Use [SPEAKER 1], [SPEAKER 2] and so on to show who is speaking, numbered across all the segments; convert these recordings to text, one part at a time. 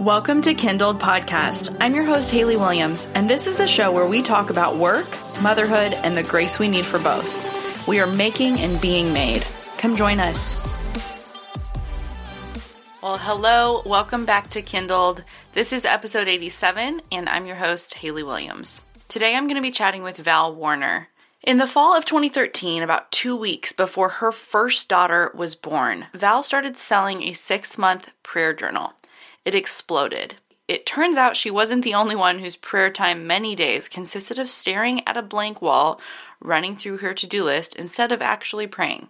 [SPEAKER 1] Welcome to Kindled Podcast. I'm your host, Haley Williams, and this is the show where we talk about work, motherhood, and the grace we need for both. We are making and being made. Come join us. Well, hello. Welcome back to Kindled. This is episode 87, and I'm your host, Haley Williams. Today I'm going to be chatting with Val Warner. In the fall of 2013, about two weeks before her first daughter was born, Val started selling a six month prayer journal it exploded. It turns out she wasn't the only one whose prayer time many days consisted of staring at a blank wall, running through her to do list instead of actually praying.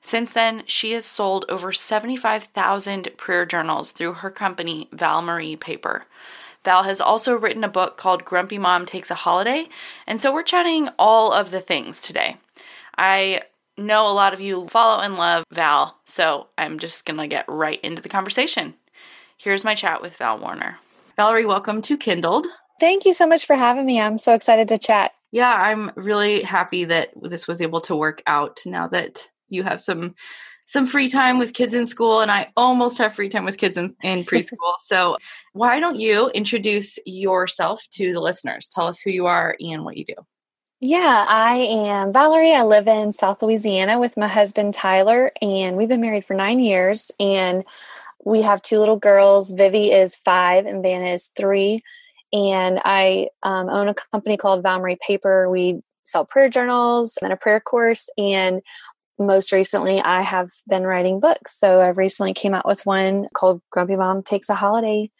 [SPEAKER 1] Since then, she has sold over 75,000 prayer journals through her company, Val Marie Paper. Val has also written a book called Grumpy Mom Takes a Holiday, and so we're chatting all of the things today. I know a lot of you follow and love Val, so I'm just gonna get right into the conversation. Here's my chat with Val Warner. Valerie, welcome to Kindled.
[SPEAKER 2] Thank you so much for having me. I'm so excited to chat.
[SPEAKER 1] Yeah, I'm really happy that this was able to work out now that you have some some free time with kids in school and I almost have free time with kids in, in preschool. so why don't you introduce yourself to the listeners? Tell us who you are and what you do.
[SPEAKER 2] Yeah, I am Valerie. I live in South Louisiana with my husband Tyler, and we've been married for nine years. And we have two little girls. Vivi is five and Vanna is three. And I um, own a company called Val Marie Paper. We sell prayer journals and a prayer course. And most recently, I have been writing books. So I've recently came out with one called Grumpy Mom Takes a Holiday.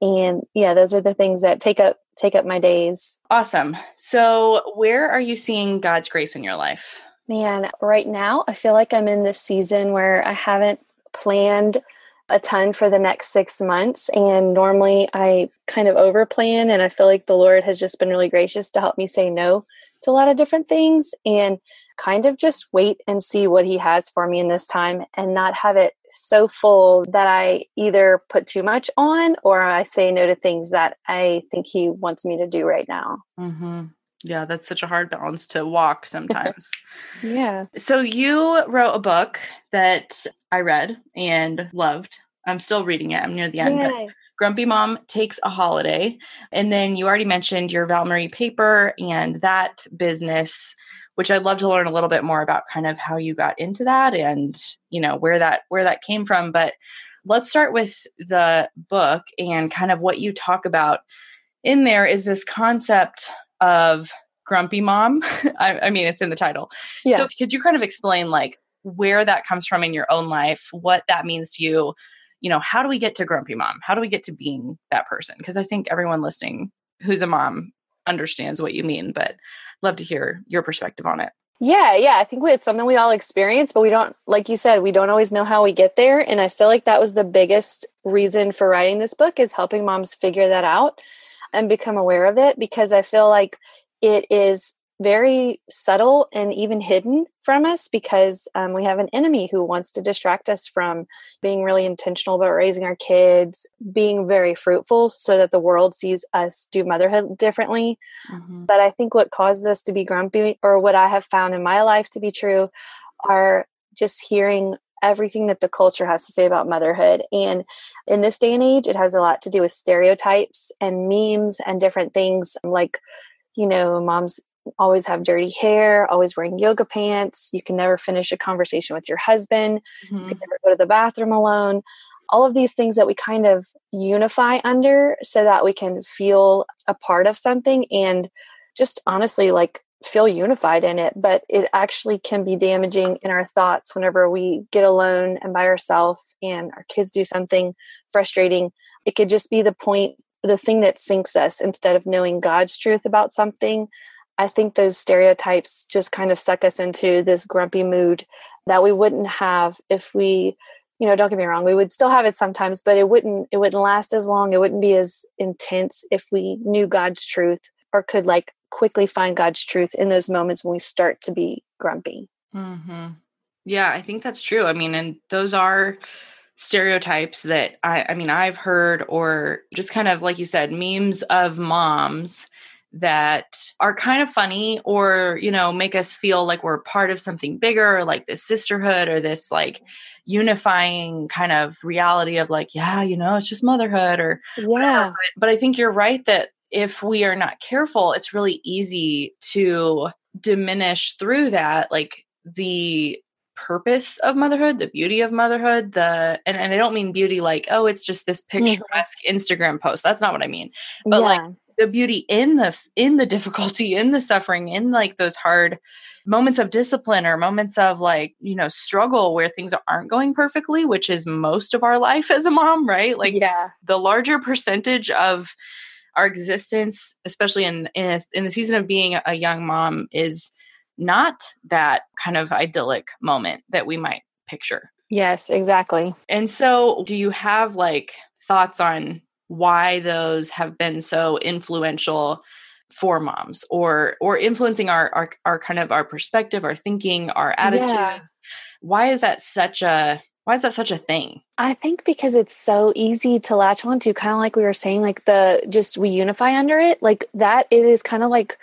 [SPEAKER 2] And yeah, those are the things that take up take up my days.
[SPEAKER 1] Awesome. So where are you seeing God's grace in your life?
[SPEAKER 2] Man, right now I feel like I'm in this season where I haven't planned a ton for the next six months. And normally I kind of overplan, and I feel like the Lord has just been really gracious to help me say no to a lot of different things and kind of just wait and see what He has for me in this time and not have it so full that I either put too much on or I say no to things that I think He wants me to do right now.
[SPEAKER 1] Mm-hmm. Yeah, that's such a hard balance to walk sometimes.
[SPEAKER 2] yeah.
[SPEAKER 1] So you wrote a book that I read and loved. I'm still reading it. I'm near the end. But Grumpy Mom takes a holiday. And then you already mentioned your Val Marie paper and that business, which I'd love to learn a little bit more about kind of how you got into that and, you know, where that where that came from. But let's start with the book and kind of what you talk about in there is this concept of grumpy mom. I, I, mean, it's in the title. Yeah. So, could you kind of explain like where that comes from in your own life, what that means to you? You know, how do we get to grumpy mom? How do we get to being that person? Because I think everyone listening who's a mom understands what you mean, but love to hear your perspective on it.
[SPEAKER 2] Yeah, yeah. I think it's something we all experience, but we don't, like you said, we don't always know how we get there. And I feel like that was the biggest reason for writing this book is helping moms figure that out and become aware of it because I feel like it is very subtle and even hidden from us because um, we have an enemy who wants to distract us from being really intentional about raising our kids, being very fruitful so that the world sees us do motherhood differently. Mm-hmm. But I think what causes us to be grumpy, or what I have found in my life to be true, are just hearing everything that the culture has to say about motherhood. And in this day and age, it has a lot to do with stereotypes and memes and different things like, you know, moms always have dirty hair, always wearing yoga pants. You can never finish a conversation with your husband. Mm-hmm. You can never go to the bathroom alone. All of these things that we kind of unify under so that we can feel a part of something and just honestly like feel unified in it, but it actually can be damaging in our thoughts whenever we get alone and by ourselves and our kids do something frustrating. It could just be the point, the thing that sinks us instead of knowing God's truth about something. I think those stereotypes just kind of suck us into this grumpy mood that we wouldn't have if we you know, don't get me wrong, we would still have it sometimes, but it wouldn't it wouldn't last as long. It wouldn't be as intense if we knew God's truth or could like quickly find God's truth in those moments when we start to be grumpy.
[SPEAKER 1] Mm-hmm. Yeah, I think that's true. I mean, and those are stereotypes that I, I mean, I've heard, or just kind of like you said, memes of moms that are kind of funny or, you know, make us feel like we're part of something bigger, or like this sisterhood or this like unifying kind of reality of like, yeah, you know, it's just motherhood or,
[SPEAKER 2] yeah.
[SPEAKER 1] But, but I think you're right that if we are not careful, it's really easy to diminish through that, like the purpose of motherhood, the beauty of motherhood, the and, and I don't mean beauty like, oh, it's just this mm-hmm. picturesque mm-hmm. Instagram post. That's not what I mean. But yeah. like the beauty in this, in the difficulty, in the suffering, in like those hard moments of discipline or moments of like, you know, struggle where things aren't going perfectly, which is most of our life as a mom, right? Like
[SPEAKER 2] yeah.
[SPEAKER 1] the larger percentage of our existence, especially in in, a, in the season of being a young mom, is not that kind of idyllic moment that we might picture.
[SPEAKER 2] Yes, exactly.
[SPEAKER 1] And so, do you have like thoughts on why those have been so influential for moms or or influencing our our, our kind of our perspective, our thinking, our attitudes? Yeah. Why is that such a why is that such a thing?
[SPEAKER 2] I think because it's so easy to latch onto, kind of like we were saying, like the just we unify under it. Like that, it is kind of like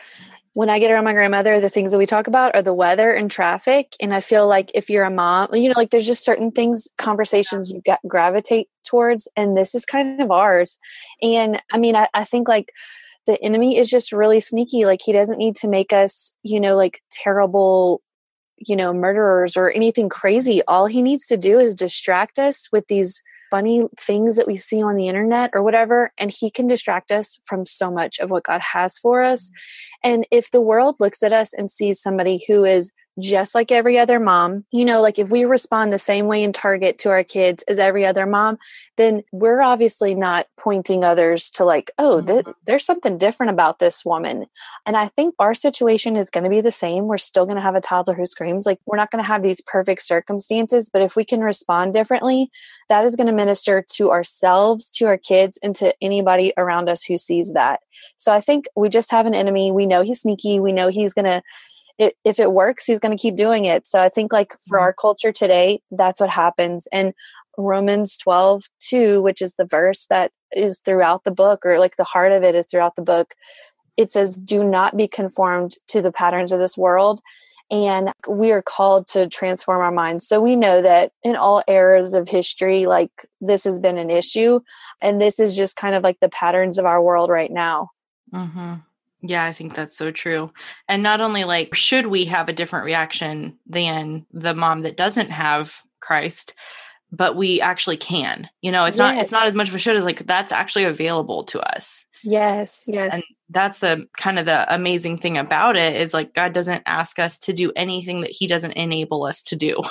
[SPEAKER 2] when I get around my grandmother, the things that we talk about are the weather and traffic. And I feel like if you're a mom, you know, like there's just certain things, conversations you get gravitate towards, and this is kind of ours. And I mean, I, I think like the enemy is just really sneaky. Like he doesn't need to make us, you know, like terrible you know, murderers or anything crazy. All he needs to do is distract us with these funny things that we see on the internet or whatever, and he can distract us from so much of what God has for us. Mm-hmm. And if the world looks at us and sees somebody who is just like every other mom. You know, like if we respond the same way in Target to our kids as every other mom, then we're obviously not pointing others to like, oh, th- mm-hmm. there's something different about this woman. And I think our situation is going to be the same. We're still going to have a toddler who screams. Like, we're not going to have these perfect circumstances, but if we can respond differently, that is going to minister to ourselves, to our kids, and to anybody around us who sees that. So I think we just have an enemy. We know he's sneaky. We know he's going to it, if it works, he's going to keep doing it. So I think like for mm-hmm. our culture today, that's what happens. And Romans 12, 2, which is the verse that is throughout the book, or like the heart of it is throughout the book. It says, Do not be conformed to the patterns of this world. And we are called to transform our minds. So we know that in all eras of history, like this has been an issue. And this is just kind of like the patterns of our world right now.
[SPEAKER 1] Mm-hmm. Yeah, I think that's so true. And not only like, should we have a different reaction than the mom that doesn't have Christ, but we actually can. You know, it's yes. not it's not as much of a should as like that's actually available to us.
[SPEAKER 2] Yes, yes.
[SPEAKER 1] And that's the kind of the amazing thing about it is like God doesn't ask us to do anything that he doesn't enable us to do.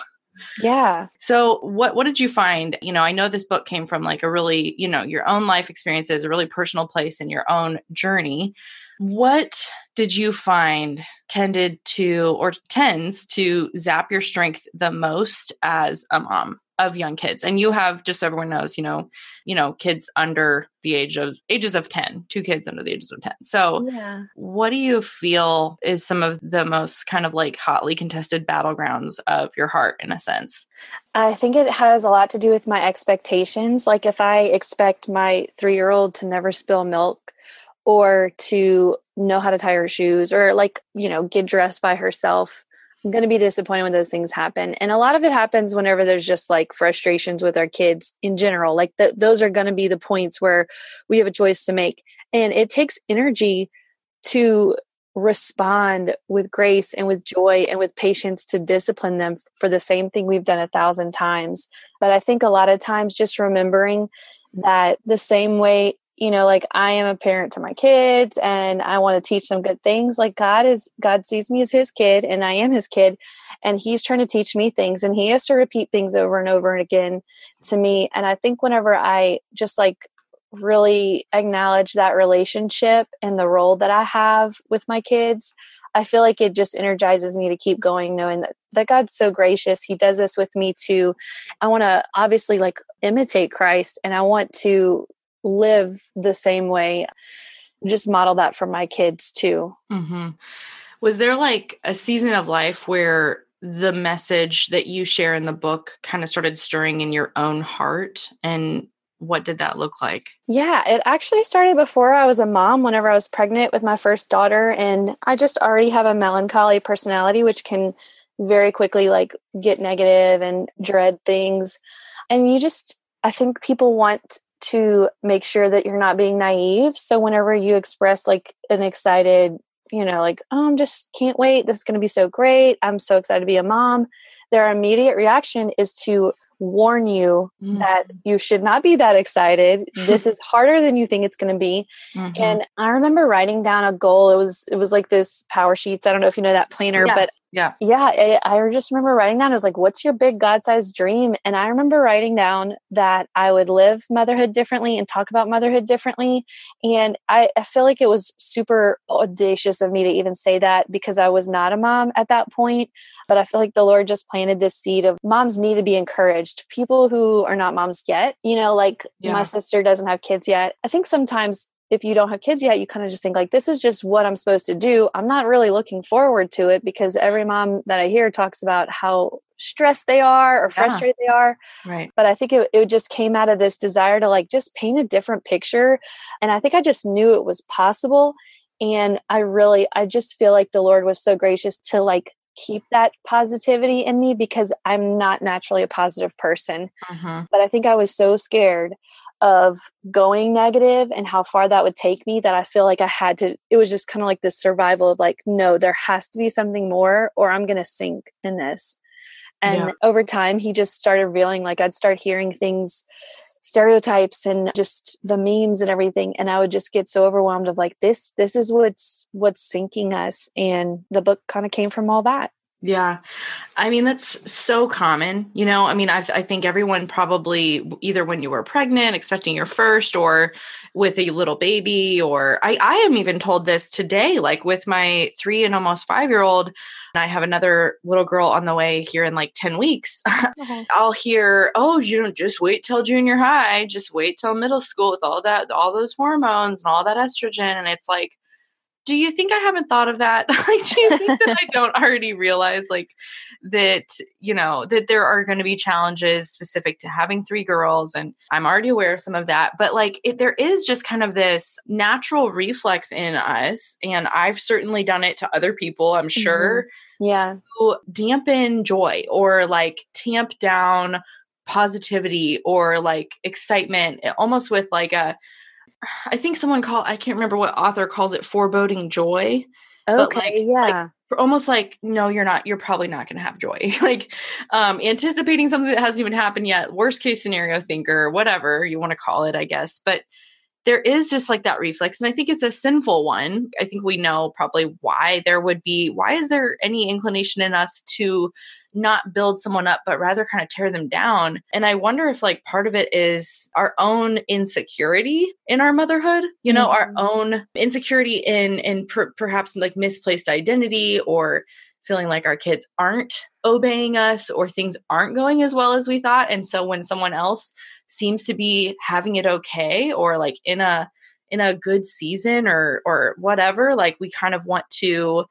[SPEAKER 2] Yeah.
[SPEAKER 1] So what what did you find? You know, I know this book came from like a really, you know, your own life experiences, a really personal place in your own journey. What did you find tended to or tends to zap your strength the most as a mom of young kids? And you have just so everyone knows, you know, you know, kids under the age of ages of 10, two kids under the ages of 10. So yeah. what do you feel is some of the most kind of like hotly contested battlegrounds of your heart in a sense?
[SPEAKER 2] I think it has a lot to do with my expectations. Like if I expect my three year old to never spill milk or to know how to tie her shoes or like, you know, get dressed by herself. I'm going to be disappointed when those things happen. And a lot of it happens whenever there's just like frustrations with our kids in general. Like the, those are going to be the points where we have a choice to make. And it takes energy to respond with grace and with joy and with patience to discipline them for the same thing we've done a thousand times. But I think a lot of times just remembering that the same way you know like i am a parent to my kids and i want to teach them good things like god is god sees me as his kid and i am his kid and he's trying to teach me things and he has to repeat things over and over and again to me and i think whenever i just like really acknowledge that relationship and the role that i have with my kids I feel like it just energizes me to keep going, knowing that, that God's so gracious. He does this with me too. I want to obviously like imitate Christ and I want to live the same way. Just model that for my kids too.
[SPEAKER 1] Mm-hmm. Was there like a season of life where the message that you share in the book kind of started stirring in your own heart and what did that look like?
[SPEAKER 2] Yeah, it actually started before I was a mom, whenever I was pregnant with my first daughter. And I just already have a melancholy personality, which can very quickly like get negative and dread things. And you just, I think people want to make sure that you're not being naive. So whenever you express like an excited, you know, like, oh, I'm just can't wait. This is going to be so great. I'm so excited to be a mom. Their immediate reaction is to warn you mm-hmm. that you should not be that excited. this is harder than you think it's going to be. Mm-hmm. And I remember writing down a goal. It was it was like this PowerSheets. I don't know if you know that planner,
[SPEAKER 1] yeah.
[SPEAKER 2] but
[SPEAKER 1] yeah.
[SPEAKER 2] Yeah. Eh, I just remember writing down, I was like, what's your big God sized dream? And I remember writing down that I would live motherhood differently and talk about motherhood differently. And I, I feel like it was super audacious of me to even say that because I was not a mom at that point. But I feel like the Lord just planted this seed of moms need to be encouraged. People who are not moms yet, you know, like yeah. my sister doesn't have kids yet. I think sometimes if you don't have kids yet, you kind of just think like, this is just what I'm supposed to do. I'm not really looking forward to it because every mom that I hear talks about how stressed they are or yeah. frustrated they are.
[SPEAKER 1] Right.
[SPEAKER 2] But I think it, it just came out of this desire to like just paint a different picture. And I think I just knew it was possible. And I really, I just feel like the Lord was so gracious to like keep that positivity in me because I'm not naturally a positive person. Mm-hmm. But I think I was so scared of going negative and how far that would take me that I feel like I had to, it was just kind of like this survival of like, no, there has to be something more or I'm going to sink in this. And yeah. over time, he just started revealing like I'd start hearing things, stereotypes and just the memes and everything. And I would just get so overwhelmed of like, this, this is what's, what's sinking us. And the book kind of came from all that.
[SPEAKER 1] Yeah. I mean, that's so common. You know, I mean, i I think everyone probably either when you were pregnant, expecting your first, or with a little baby, or I, I am even told this today, like with my three and almost five year old. And I have another little girl on the way here in like 10 weeks. Mm-hmm. I'll hear, oh, you don't just wait till junior high, just wait till middle school with all that, all those hormones and all that estrogen. And it's like, do you think I haven't thought of that? like, do you think that I don't already realize like that, you know, that there are going to be challenges specific to having three girls? And I'm already aware of some of that. But like, it, there is just kind of this natural reflex in us. And I've certainly done it to other people, I'm sure.
[SPEAKER 2] Mm-hmm. Yeah.
[SPEAKER 1] To dampen joy or like tamp down positivity or like excitement, almost with like a, I think someone called I can't remember what author calls it foreboding joy.
[SPEAKER 2] Okay, like, yeah.
[SPEAKER 1] Like, almost like no you're not you're probably not going to have joy like um anticipating something that hasn't even happened yet worst case scenario thinker whatever you want to call it i guess but there is just like that reflex and i think it's a sinful one i think we know probably why there would be why is there any inclination in us to not build someone up, but rather kind of tear them down. And I wonder if like part of it is our own insecurity in our motherhood, you know, mm-hmm. our own insecurity in, in per- perhaps like misplaced identity or feeling like our kids aren't obeying us or things aren't going as well as we thought. And so when someone else seems to be having it okay or like in a, in a good season or or whatever like we kind of want to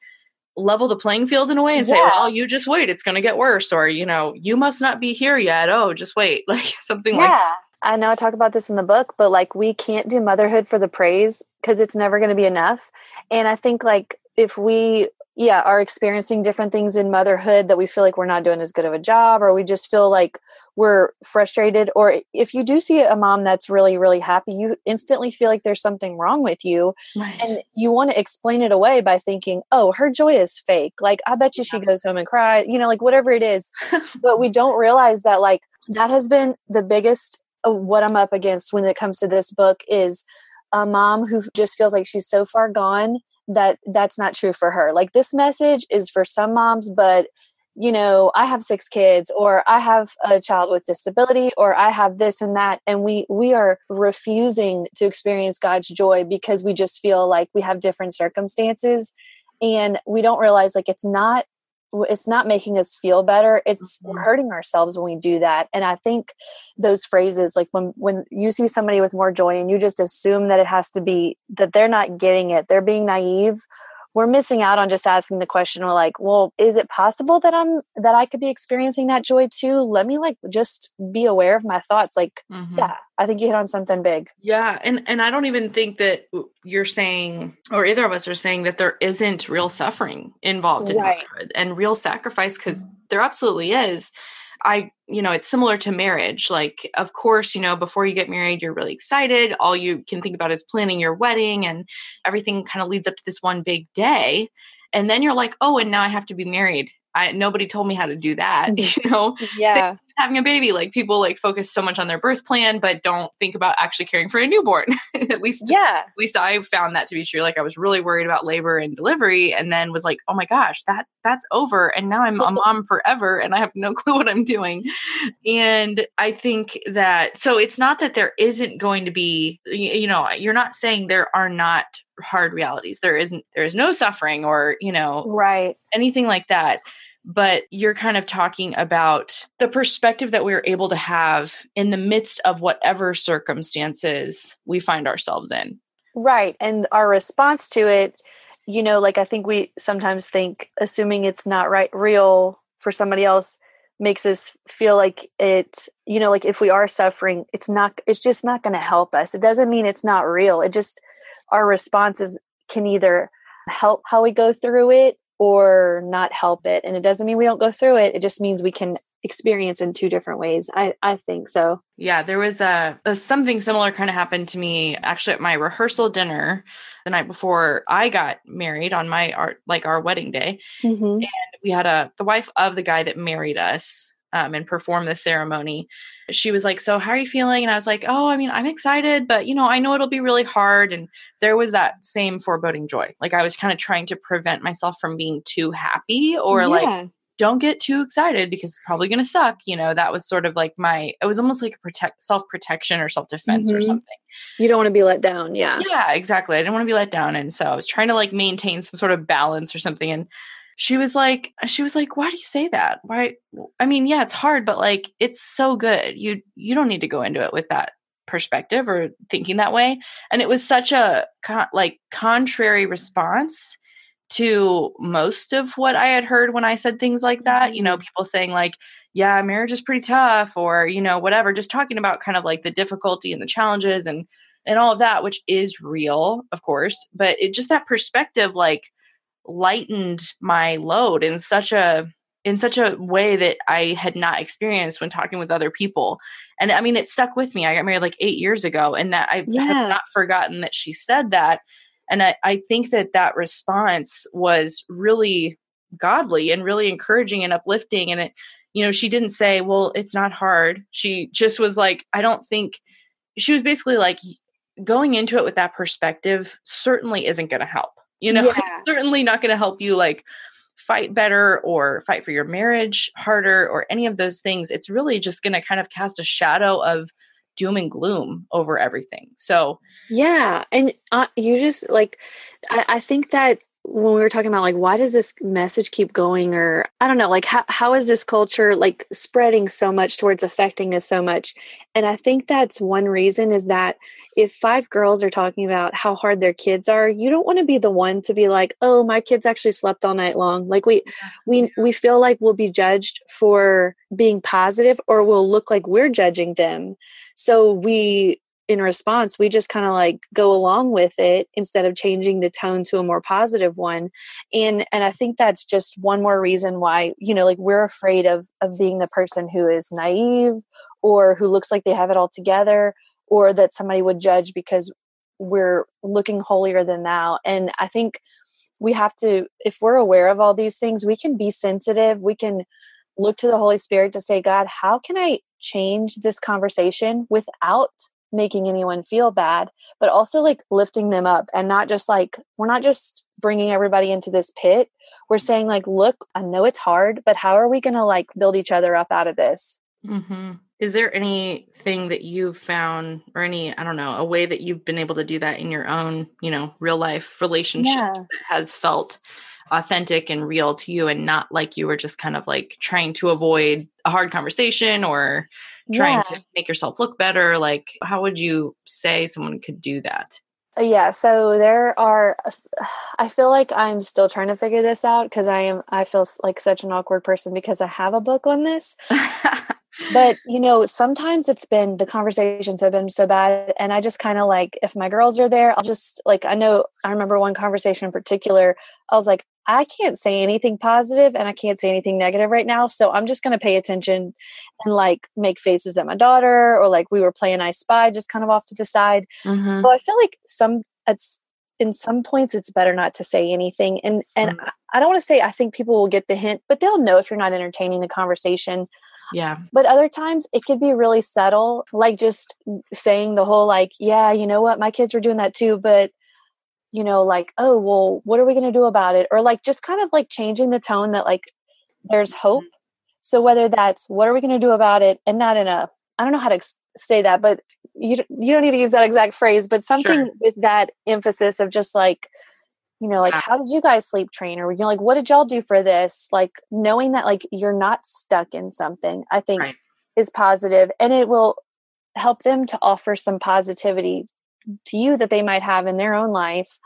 [SPEAKER 1] level the playing field in a way and yeah. say, well, you just wait, it's going to get worse. Or, you know, you must not be here yet. Oh, just wait. Like something like yeah. like
[SPEAKER 2] I know I talk about this in the book, but like we can't do motherhood for the praise because it's never going to be enough. And I think like if we yeah are experiencing different things in motherhood that we feel like we're not doing as good of a job or we just feel like we're frustrated or if you do see a mom that's really really happy you instantly feel like there's something wrong with you right. and you want to explain it away by thinking oh her joy is fake. Like i bet you she goes home and cries you know like whatever it is. But we don't realize that like that has been the biggest uh, what i'm up against when it comes to this book is a mom who just feels like she's so far gone that that's not true for her. Like this message is for some moms, but you know, I have six kids or I have a child with disability or I have this and that and we we are refusing to experience God's joy because we just feel like we have different circumstances and we don't realize like it's not it's not making us feel better it's
[SPEAKER 1] Mhm.
[SPEAKER 2] hurting ourselves when we do that and i think those phrases like when when you see somebody with more joy and you just assume that it has to be that they're not getting it they're being naive we're missing out on just asking the question we're like well is it possible that i'm that i could be experiencing that joy too let me like just be aware of my thoughts like
[SPEAKER 1] Mhm.
[SPEAKER 2] yeah i think you hit on something big
[SPEAKER 1] Yeah, and and I don't even think that you're saying or either of us are saying that there isn't real suffering involved in
[SPEAKER 2] Right.
[SPEAKER 1] motherhood and real sacrifice cuz there absolutely is. I you know, it's similar to marriage. Like of course, you know, before you get married, you're really excited. All you can think about is planning your wedding and everything kind of leads up to this one big day. And then you're like, "Oh, and now I have to be married." I nobody told me how to do that, mm-hmm. you know?
[SPEAKER 2] yeah
[SPEAKER 1] having a baby. Like people like focus so much on their birth plan but don't think about actually caring for a newborn. At least
[SPEAKER 2] yeah.
[SPEAKER 1] at least i found that to be true. Like i was really worried about labor and delivery and then was like oh my gosh that that's over. And now i'm a mom forever and i have no clue what i'm doing. And i think that so it's not that there isn't going to be you know you're not saying there are not hard realities. There isn't there is no suffering or you know
[SPEAKER 2] right.
[SPEAKER 1] anything like that. But you're kind of talking about the perspective that we're able to have in the midst of whatever circumstances we find ourselves in.
[SPEAKER 2] Right. And our response to it, you know, like I think we sometimes think assuming it's not right real for somebody else makes us feel like it, you know, like if we are suffering, it's not it's just not going to help us. It doesn't mean it's not real. It just our responses can either help how we go through it or not help it. And it doesn't mean we don't go through it. It just means we can experience in two different ways. I I think so.
[SPEAKER 1] Yeah, there was a, a something similar kind of happened to me actually at my rehearsal dinner the night before I got married on my our like our wedding day.
[SPEAKER 2] Mhm.
[SPEAKER 1] we had a the wife of the guy that married us um, and perform the ceremony she was like so how are you feeling and i was like oh i mean i'm excited but you know i know it'll be really hard and there was that same foreboding joy like i was kind of trying to prevent myself from being too happy or like don't get too excited because it's probably going to suck you know that was sort of like my it was almost like a protect self-protection or self-defense or
[SPEAKER 2] Mhm.
[SPEAKER 1] something
[SPEAKER 2] you don't want to be let down. Yeah.
[SPEAKER 1] yeah, exactly. I didn't want to be let down. And so I was trying to like maintain some sort of balance or something. And she was like, she was like, why do you say that? Why? I mean, yeah, it's hard, but like, it's so good. You, you don't need to go into it with that perspective or thinking that way. And it was such a con- like contrary response to most of what I had heard when I said things like that. You know, mm-hmm. people saying like, yeah, marriage is pretty tough or, you know, whatever, just talking about kind of like the difficulty and the challenges and and all of that, which is real, of course, but it just that perspective like lightened my load in such a in such a way that I had not experienced when talking with other people. And I mean, it stuck with me. I got married like eight years ago, and that I
[SPEAKER 2] Yeah.
[SPEAKER 1] have not forgotten that she said that. And I, I think that that response was really godly and really encouraging and uplifting. And it, you know, she didn't say, well, it's not hard. She just was like, I don't think, she was basically like, going into it with that perspective certainly isn't going to help. You know,
[SPEAKER 2] Yeah.
[SPEAKER 1] it's certainly not going to help you like fight better or fight for your marriage harder or any of those things. It's really just going to kind of cast a shadow of doom and gloom over everything. So,
[SPEAKER 2] Yeah, and uh, you just like, I, I think that when we were talking about like, why does this message keep going, or I don't know, like how how is this culture like spreading so much towards affecting us so much? And I think that's one reason is that if five girls are talking about how hard their kids are, you don't want to be the one to be like, oh, my kids actually slept all night long. Like we we we feel like we'll be judged for being positive, or we'll look like we're judging them. So we in response we just kind of like go along with it instead of changing the tone to a more positive one. And and i think that's just one more reason why you know like we're afraid of of being the person who is naive or who looks like they have it all together or that somebody would judge because we're looking holier than thou. And i think we have to if we're aware of all these things we can be sensitive. We can look to the holy spirit to say god how can i change this conversation without making anyone feel bad but also like lifting them up and not just like we're not just bringing everybody into this pit we're saying like look i know it's hard but how are we going to like build each other up out of this
[SPEAKER 1] Mm-hmm. Is there anything that you've found, or any, I don't know, a way that you've been able to do that in your own, you know, real life relationships yeah. that has felt authentic and real to you and not like you were just kind of like trying to avoid a hard conversation or trying yeah. to make yourself look better? Like, how would you say someone could do that?
[SPEAKER 2] Uh, yeah, so there are I feel like I'm still trying to figure this out because I am I feel like such an awkward person because I have a book on this. but you know sometimes it's been the conversations have been so bad and i just kind of like if my girls are there i'll just like i know i remember one conversation in particular i was like i can't say anything positive and i can't say anything negative right now so i'm just going to pay attention and like make faces at my daughter or like we were playing i spy just kind of off to the side mm-hmm. so i feel like some it's in some points it's better not to say anything and and mm-hmm. I don't want to say I think people will get the hint, but they'll know if you're not entertaining the conversation.
[SPEAKER 1] Yeah.
[SPEAKER 2] But other times it could be really subtle, like just saying the whole, like, yeah, you know what, my kids were doing that too, but you know, like, oh, well, what are we going to do about it? Or like just kind of like changing the tone that like there's hope. Mm-hmm. So whether that's what are we going to do about it and not in a, I don't know how to ex- say that, but you, you don't need to use that exact phrase, but something sure. with that emphasis of just like, you know like yeah. how did you guys sleep train or you know like what did y'all do for this like knowing that like you're not stuck in something i think right. is positive and it will help them to offer some positivity to you that they might have in their own life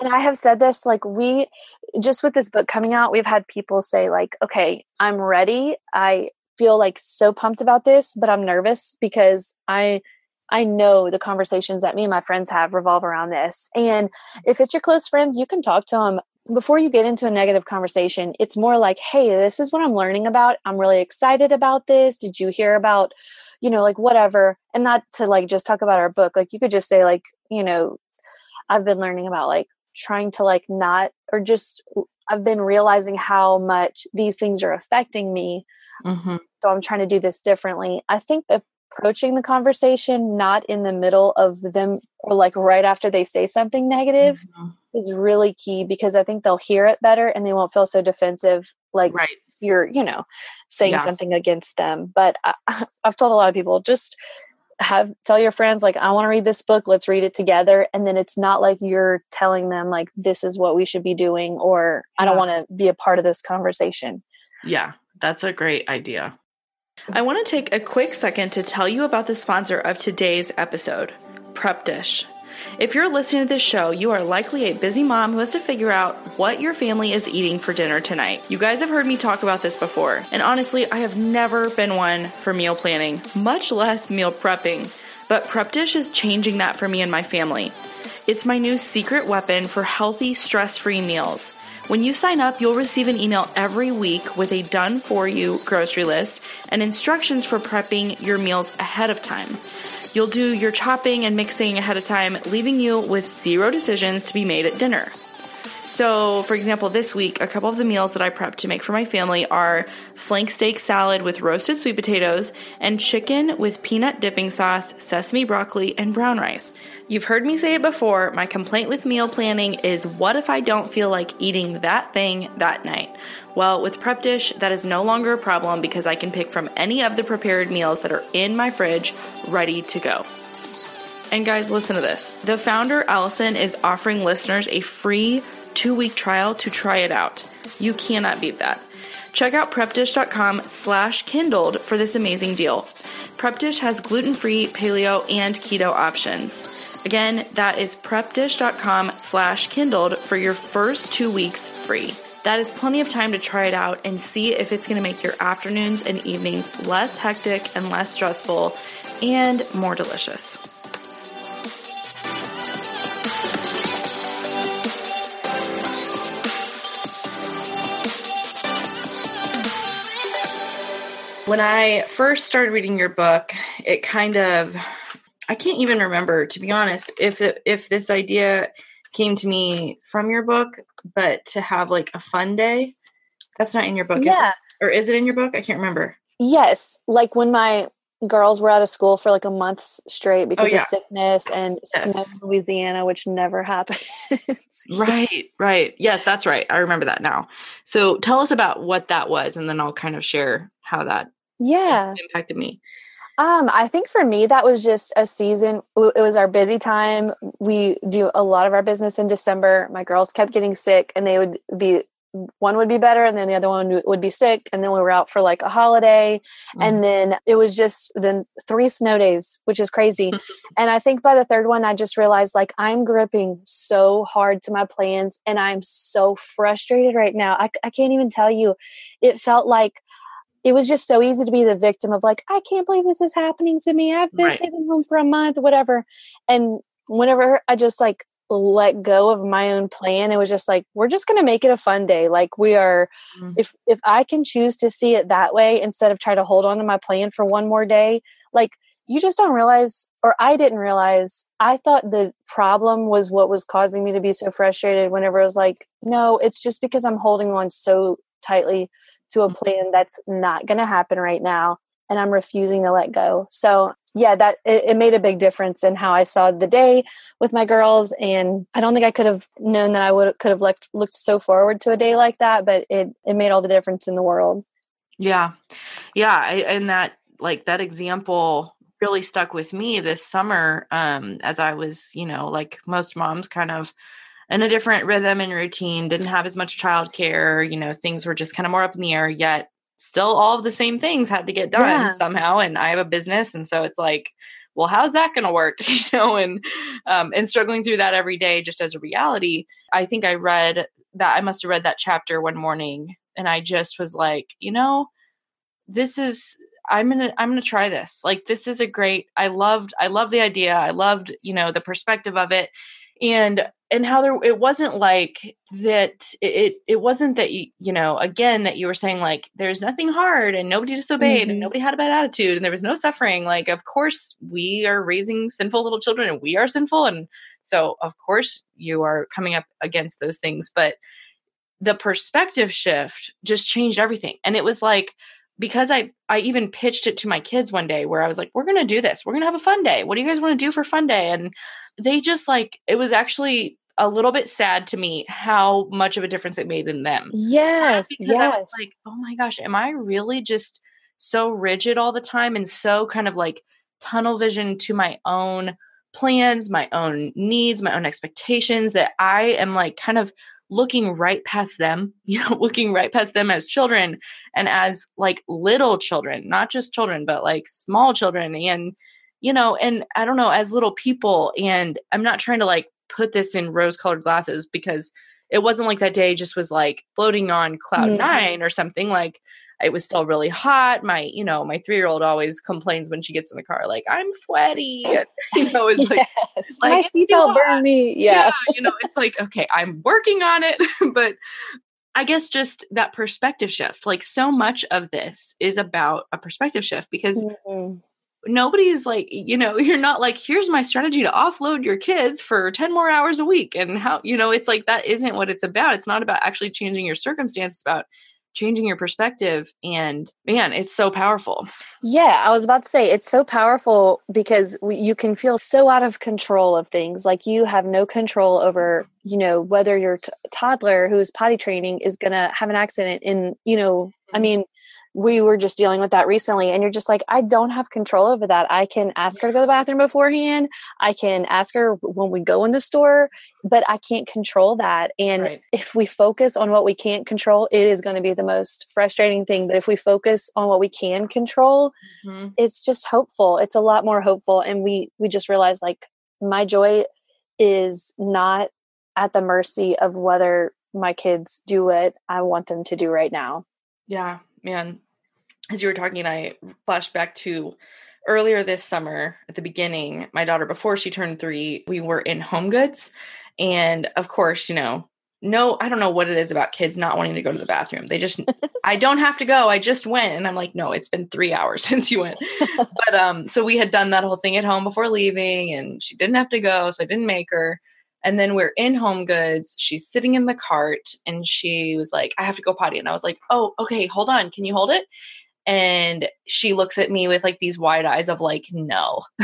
[SPEAKER 2] and i have said this like we just with this book coming out we've had people say like okay i'm ready i feel like so pumped about this but i'm nervous because i I know the conversations that me and my friends have revolve around this. And if it's your close friends, you can talk to them before you get into a negative conversation. It's more like, hey, this is what I'm learning about. I'm really excited about this. Did you hear about, you know, like whatever? And not to like just talk about our book. Like you could just say, like, you know, I've been learning about like trying to like not, or just I've been realizing how much these things are affecting me. Mm-hmm. So I'm trying to do this differently. I think approaching the conversation not in the middle of them or like right after they say something negative mm-hmm. is really key because I think they'll hear it better and they won't feel so defensive like right. You're, you know, saying yeah. something against them. But I, I've told a lot of people just have tell your friends like I want to read this book, let's read it together and then it's not like you're telling them like this is what we should be doing or. I don't want to be a part of this conversation.
[SPEAKER 1] Yeah, that's a great idea. I want to take a quick second to tell you about the sponsor of today's episode, Prep Dish. If you're listening to this show, you are likely a busy mom who has to figure out what your family is eating for dinner tonight. You guys have heard me talk about this before, and honestly, I have never been one for meal planning, much less meal prepping. But Prep Dish is changing that for me and my family. It's my new secret weapon for healthy, stress free meals. When you sign up, you'll receive an email every week with a done for you grocery list and instructions for prepping your meals ahead of time. You'll do your chopping and mixing ahead of time, leaving you with zero decisions to be made at dinner. So, for example, this week, a couple of the meals that I prepped to make for my family are flank steak salad with roasted sweet potatoes and chicken with peanut dipping sauce, sesame broccoli, and brown rice. You've heard me say it before my complaint with meal planning is what if I don't feel like eating that thing that night? Well, with Prep Dish, that is no longer a problem because I can pick from any of the prepared meals that are in my fridge ready to go. And guys, listen to this. The founder, Allison, is offering listeners a free two week trial to try it out. You cannot beat that. Check out prepdish.com slash kindled for this amazing deal. PrepDish has gluten-free, paleo, and keto options. Again, that is prepdish.com slash kindled for your first two weeks free. That is plenty of time to try it out and see if it's going to make your afternoons and evenings less hectic and less stressful and more delicious. When I first started reading your book, it kind of I can't even remember to be honest if it, if this idea came to me from your book, but to have like a fun day. That's not in your book, yeah. Is or is it in your book? I can't remember.
[SPEAKER 2] Yes, like when my girls were out of school for like a month straight because oh, yeah. of sickness and yes. snow in Louisiana, which never happens.
[SPEAKER 1] right, right. Yes, that's right. I remember that now. So tell us about what that was, and then I'll kind of share how that
[SPEAKER 2] Yeah.
[SPEAKER 1] Impacted me.
[SPEAKER 2] Um, I think for me that was just a season. It was our busy time. We do a lot of our business in December. My girls kept getting sick, and they would be one would be better and then the other one would be sick and then we were out for like a holiday. Mm. and then it was just then three snow days which is crazy. And i think by the third one i just realized like i'm gripping so hard to my plans and i'm so frustrated right now. I, I can't even tell you. It felt like it was just so easy to be the victim of like i can't believe this is happening to me. I've been right. living home for a month whatever. And whenever i just like let go of my own plan it was just like we're just going to make it a fun day like we are mm-hmm. if if i can choose to see it that way instead of try to hold on to my plan for one more day like you just don't realize or i didn't realize i thought the problem was what was causing me to be so frustrated whenever i was like no it's just because i'm holding on so tightly to a mm-hmm. plan that's not going to happen right now and i'm refusing to let go so yeah, that it, it, made a big difference in how I saw the day with my girls. And I don't think I could have known that I would could have looked looked so forward to a day like that, but it it made all the difference in the world.
[SPEAKER 1] Yeah, yeah, I, and that like that example really stuck with me this summer um, as I was, you know, like most moms, kind of in a different rhythm and routine, didn't have as much childcare, you know, things were just kind of more up in the air. Yet still all of the same things had to get done yeah. somehow and i have a business and so it's like well how's that going to work? You know and um, and struggling through that every day just as a reality. I think i read that i must have read that chapter one morning and i just was like you know this is i'm gonna i'm gonna try this. Like this is a great i loved i love the idea. I loved you know the perspective of it. And and how there it wasn't like that it it wasn't that you you know again that you were saying like there's nothing hard and nobody disobeyed mm-hmm. and nobody had a bad attitude and there was no suffering like of course we are raising sinful little children and we are sinful and so of course you are coming up against those things but the perspective shift just changed everything and it was like because I I even pitched it to my kids one day where I was like, we're gonna do this. We're gonna have a fun day. What do you guys want to do for fun day? And they just like it was actually a little bit sad to me how much of a difference it made in them.
[SPEAKER 2] Yes. Because yes. I was
[SPEAKER 1] like, oh my gosh, am I really just so rigid all the time and so kind of like tunnel vision to my own plans, my own needs, my own expectations that I am like kind of looking right past them, you know, looking right past them as children and as like little children, not just children, but like small children. And, you know, and I don't know, as little people. And I'm not trying to like put this in rose colored glasses because it wasn't like that day just was like floating on cloud mm-hmm. nine or something like it was still really hot. My you know my three year old always complains when she gets in the car like i'm sweaty you know it's like,
[SPEAKER 2] yes, like my seatbelt burned me. Yeah. yeah.
[SPEAKER 1] you know it's like okay i'm working on it. But i guess just that perspective shift like so much of this is about a perspective shift because mm-hmm nobody's like you know you're not like here's my strategy to offload your kids for 10 more hours a week. And how you know it's like that isn't what it's about. It's not about actually changing your circumstance. It's about changing your perspective. And man it's so powerful.
[SPEAKER 2] Yeah i was about to say it's so powerful because you can feel so out of control of things. Like you have no control over you know whether your t- toddler who's potty training is going to have an accident in you know i mean we were just dealing with that recently and you're just like i don't have control over that. I can ask her to go to the bathroom beforehand. I can ask her when we go in the store but i can't control that. And right. if we focus on what we can't control it is going to be the most frustrating thing but if we focus on what we can control mm-hmm. it's just hopeful. It's a lot more hopeful and we we just realize like my joy is not at the mercy of whether my kids do what i want them to do right now.
[SPEAKER 1] Yeah man, as you were talking, I flashed back to earlier this summer at the beginning. My daughter, before she turned three, we were in HomeGoods. And of course, you know, no, I don't know what it is about kids not wanting to go to the bathroom. They just, I don't have to go. I just went. And I'm like, no, it's been three hours since you went. but um, so we had done that whole thing at home before leaving and she didn't have to go. So I didn't make her. And then we're in HomeGoods. She's sitting in the cart and she was like, I have to go potty. And I was like, Oh, okay, hold on. Can you hold it? And she looks at me with like these wide eyes of like, no.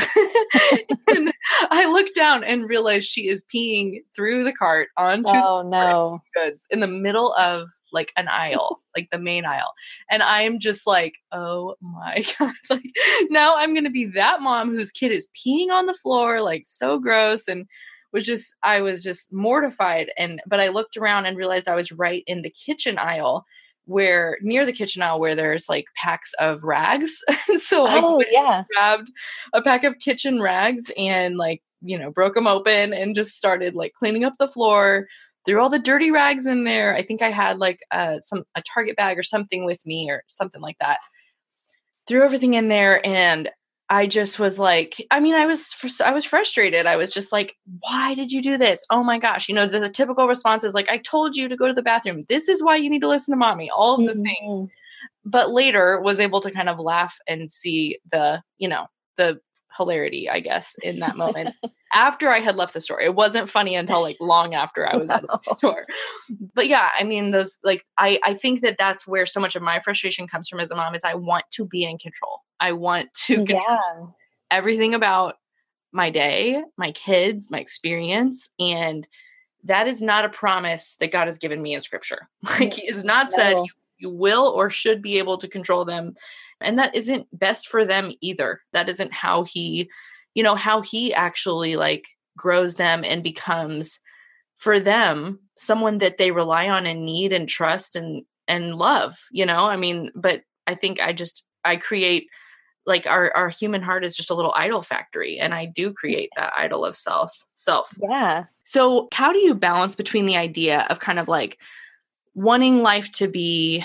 [SPEAKER 1] and I look down and realize she is peeing through the cart onto
[SPEAKER 2] oh, no.
[SPEAKER 1] goods in the middle of like an aisle, like the main aisle. And I'm just like, oh my God. Like now I'm gonna be that mom whose kid is peeing on the floor, like so gross. And was just I was just mortified. And but I looked around and realized I was right in the kitchen aisle where near the kitchen aisle where there's like packs of rags. so I
[SPEAKER 2] oh, yeah.
[SPEAKER 1] grabbed a pack of kitchen rags and like, you know, broke them open and just started like cleaning up the floor, threw all the dirty rags in there. I think I had like uh, some a Target bag or something with me or something like that. Threw everything in there and I just was like, I mean, I was I was frustrated. I was just like, why did you do this? Oh my gosh! You know, the, the typical response is like, I told you to go to the bathroom. This is why you need to listen to mommy. All of the mm-hmm. things. But later was able to kind of laugh and see the, you know, the hilarity, I guess, in that moment after I had left the store. It wasn't funny until like long after I was no. at the store. But yeah, I mean, those like I I think that that's where so much of my frustration comes from as a mom is I want to be in control. I want to control yeah. everything about my day, my kids, my experience, and that is not a promise that God has given me in Scripture. Like He has not no. said you, you will or should be able to control them and that isn't best for them either that isn't how he you know how he actually like grows them and becomes for them someone that they rely on and need and trust and and love you know i mean but i think i just i create like our our human heart is just a little idol factory and i do create that idol of self self.
[SPEAKER 2] Yeah.
[SPEAKER 1] So how do you balance between the idea of kind of like wanting life to be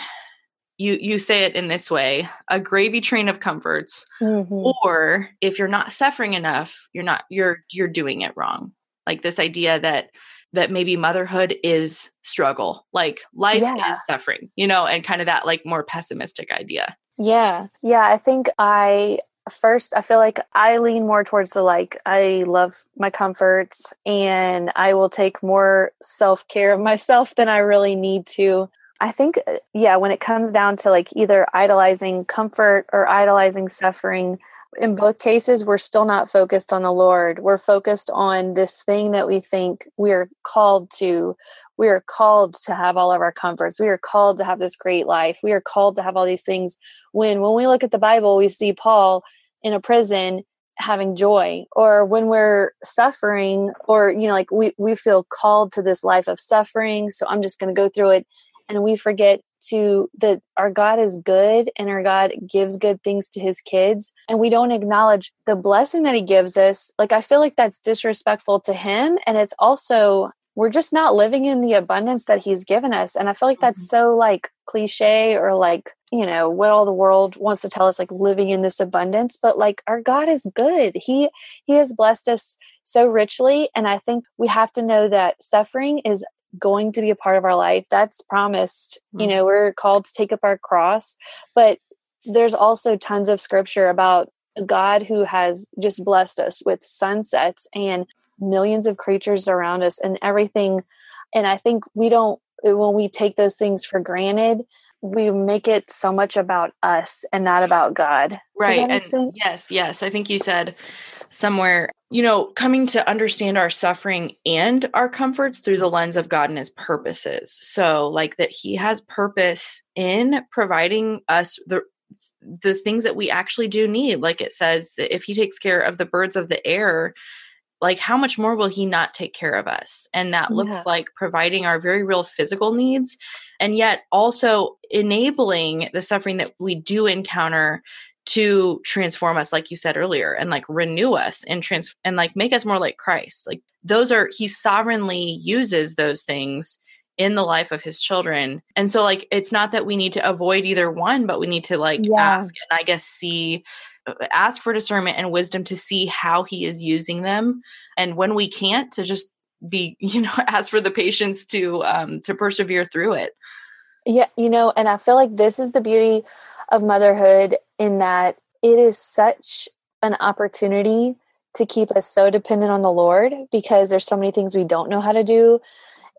[SPEAKER 1] you you say it in this way a gravy train of comforts mm-hmm. or if you're not suffering enough you're not you're you're doing it wrong? Like this idea that that maybe motherhood is struggle like life yeah. is suffering you know and kind of that like more pessimistic idea
[SPEAKER 2] yeah. Yeah i think i first i feel like i lean more towards the like i love my comforts and i will take more self-care of myself than i really need to. I think, uh, yeah, when it comes down to like either idolizing comfort or idolizing suffering, in both cases, we're still not focused on the Lord. We're focused on this thing that we think we are called to. We are called to have all of our comforts. We are called to have this great life. We are called to have all these things. When when we look at the Bible, we see Paul in a prison having joy or when we're suffering or you know like we we feel called to this life of suffering so i'm just going to go through it and we forget to that our God is good and our God gives good things to his kids. And we don't acknowledge the blessing that he gives us. Like I feel like that's disrespectful to him. And it's also we're just not living in the abundance that he's given us. And I feel like that's mm-hmm. so like cliche or like you know what all the world wants to tell us like living in this abundance. But like our God is good. He he has blessed us so richly. And I think we have to know that suffering is going to be a part of our life. That's promised. Mm-hmm. You know, we're called to take up our cross, but there's also tons of scripture about God who has just blessed us with sunsets and millions of creatures around us and everything. And I think we don't, when we take those things for granted, we make it so much about us and not about God.
[SPEAKER 1] Right. and sense? yes, yes. I think you said somewhere, you know, coming to understand our suffering and our comforts through the lens of God and his purposes. So, like that he has purpose in providing us the the things that we actually do need. Like it says that if he takes care of the birds of the air, like how much more will he not take care of us and that looks yeah. like providing our very real physical needs and yet also enabling the suffering that we do encounter to transform us like you said earlier and like renew us and trans and like make us more like Christ. Like those are he sovereignly uses those things in the life of his children. And so like it's not that we need to avoid either one but we need to like yeah. ask and i guess see ask for discernment and wisdom to see how he is using them. And when we can't to just be you know ask for the patience to um to persevere through it.
[SPEAKER 2] Yeah you know and i feel like this is the beauty of motherhood in that it is such an opportunity to keep us so dependent on the lord because there's so many things we don't know how to do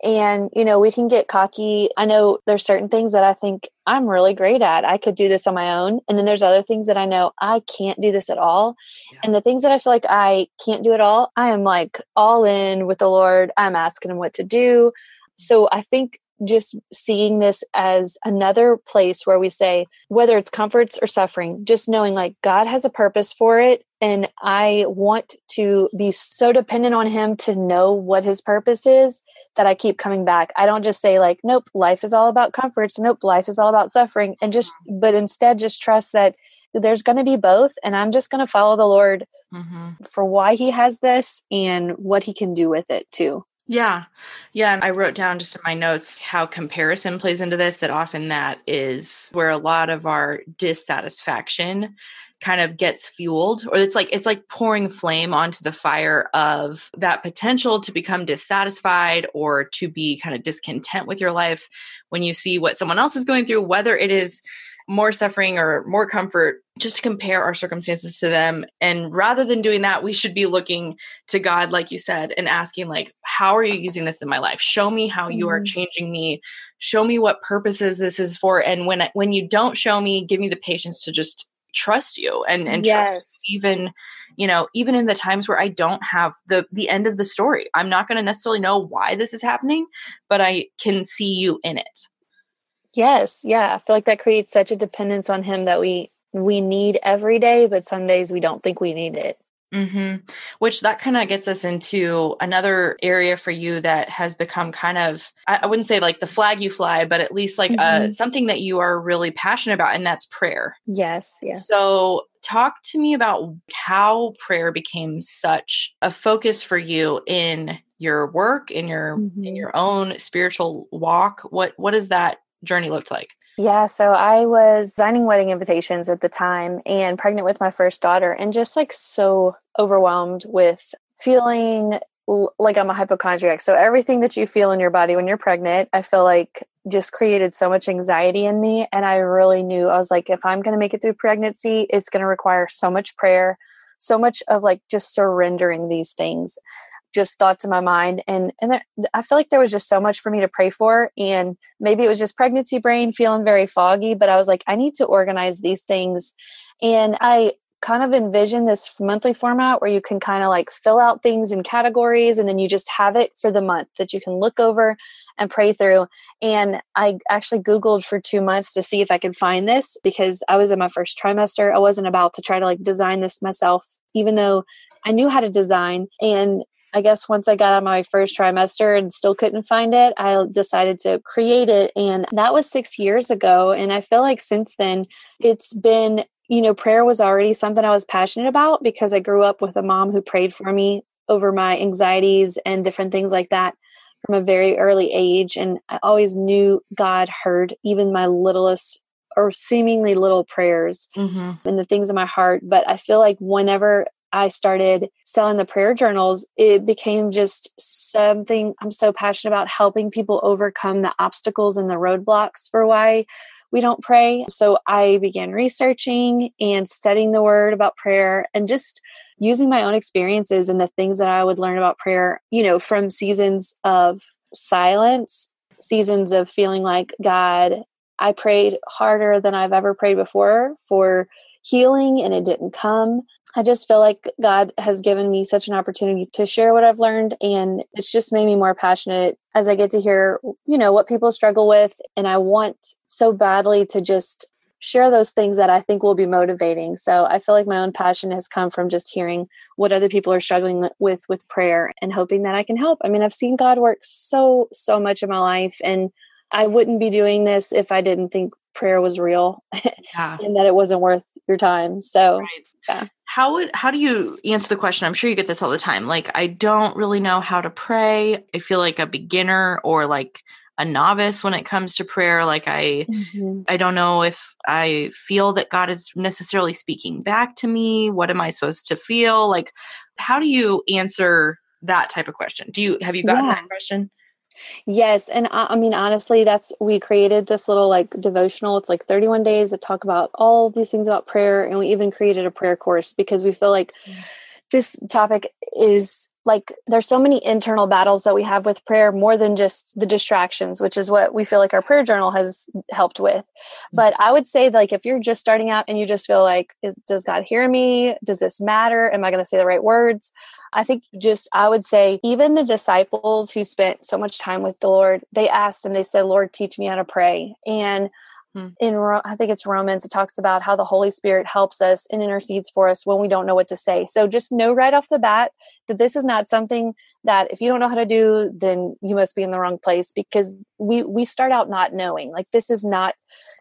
[SPEAKER 2] and, you know, we can get cocky. I know there's certain things that I think I'm really great at. I could do this on my own. And then there's other things that I know I can't do this at all. Yeah. And the things that I feel like I can't do at all, I am like all in with the Lord. I'm asking him what to do. So I think just seeing this as another place where we say, whether it's comforts or suffering, just knowing like God has a purpose for it. And I want to be so dependent on Him to know what His purpose is that I keep coming back. I don't just say, like, nope, life is all about comforts. Nope, life is all about suffering. And just, but instead just trust that there's going to be both. And I'm just going to follow the Lord mm-hmm. for why He has this and what He can do with it too.
[SPEAKER 1] Yeah. Yeah. And I wrote down just in my notes how comparison plays into this, that often that is where a lot of our dissatisfaction kind of gets fueled or it's like it's like pouring flame onto the fire of that potential to become dissatisfied or to be kind of discontent with your life when you see what someone else is going through whether it is more suffering or more comfort just to compare our circumstances to them. And rather than doing that we should be looking to god like you said and asking like how are you using this in my life? Show me how you are mm-hmm. changing me. Show me what purposes this is for. And when when you don't show me give me the patience to just trust you and and yes. trust even you know even in the times where i don't have the the end of the story. I'm not going to necessarily know why this is happening but i can see you in it
[SPEAKER 2] Yes, yeah. I feel like that creates such a dependence on him that we we need every day, but some days we don't think we need it.
[SPEAKER 1] Mm-hmm. Which that kind of gets us into another area for you that has become kind of, I, wouldn't say like the flag you fly, but at least like uh, mm-hmm. something that you are really passionate about, and that's prayer.
[SPEAKER 2] Yes. Yeah.
[SPEAKER 1] So talk to me about how prayer became such a focus for you in your work in your mm-hmm. in your own spiritual walk what what is that journey looked like?
[SPEAKER 2] Yeah, so I was designing wedding invitations at the time and pregnant with my first daughter, and just like so overwhelmed with feeling like I'm a hypochondriac. So everything that you feel in your body when you're pregnant, I feel like just created so much anxiety in me. And I really knew I was like, if I'm going to make it through pregnancy, it's going to require so much prayer, so much of like just surrendering these things just thoughts in my mind and and there, i feel like there was just so much for me to pray for and maybe it was just pregnancy brain feeling very foggy but i was like i need to organize these things and i kind of envision this monthly format where you can kind of like fill out things in categories and then you just have it for the month that you can look over and pray through. And I actually Googled for two months to see if I could find this because I was in my first trimester. I wasn't about to try to like design this myself, even though I knew how to design. And I guess once I got out my first trimester and still couldn't find it, I decided to create it. And that was six years ago. And I feel like since then, it's been, you know, prayer was already something I was passionate about because I grew up with a mom who prayed for me over my anxieties and different things like that from a very early age. And I always knew God heard even my littlest or seemingly little prayers mm-hmm. and the things in my heart. But I feel like whenever I started selling the prayer journals, it became just something I'm so passionate about helping people overcome the obstacles and the roadblocks for why we don't pray. So I began researching and studying the word about prayer and just using my own experiences and the things that I would learn about prayer, you know, from seasons of silence, seasons of feeling like, God, I prayed harder than I've ever prayed before for healing and it didn't come. I just feel like God has given me such an opportunity to share what I've learned. And it's just made me more passionate as I get to hear, you know, what people struggle with. And I want so badly to just share those things that I think will be motivating. So I feel like my own passion has come from just hearing what other people are struggling with with prayer and hoping that I can help. I mean, I've seen God work so so much in my life and I wouldn't be doing this if I didn't think prayer was real yeah. and that it wasn't worth your time. So, right. yeah.
[SPEAKER 1] How would how do you answer the question? I'm sure you get this all the time. Like I don't really know how to pray. I feel like a beginner or like a novice when it comes to prayer like i mm-hmm. i don't know if i feel that god is necessarily speaking back to me what am i supposed to feel like how do you answer that type of question do you have you gotten yeah. that question
[SPEAKER 2] Yes. And I, I, mean, honestly, that's we created this little like devotional. It's like 31 days to talk about all these things about prayer. And we even created a prayer course because we feel like mm. this topic is like there's so many internal battles that we have with prayer more than just the distractions which is what we feel like our prayer journal has helped with mm. but i would say like if you're just starting out and you just feel like is does god hear me does this matter am i going to say the right words I think just I would say even the disciples who spent so much time with the Lord, they asked him, they said, Lord, teach me how to pray. And hmm. in I think it's Romans, it talks about how the Holy Spirit helps us and intercedes for us when we don't know what to say. So just know right off the bat that this is not something that if you don't know how to do, then you must be in the wrong place because we we start out not knowing. Like this is not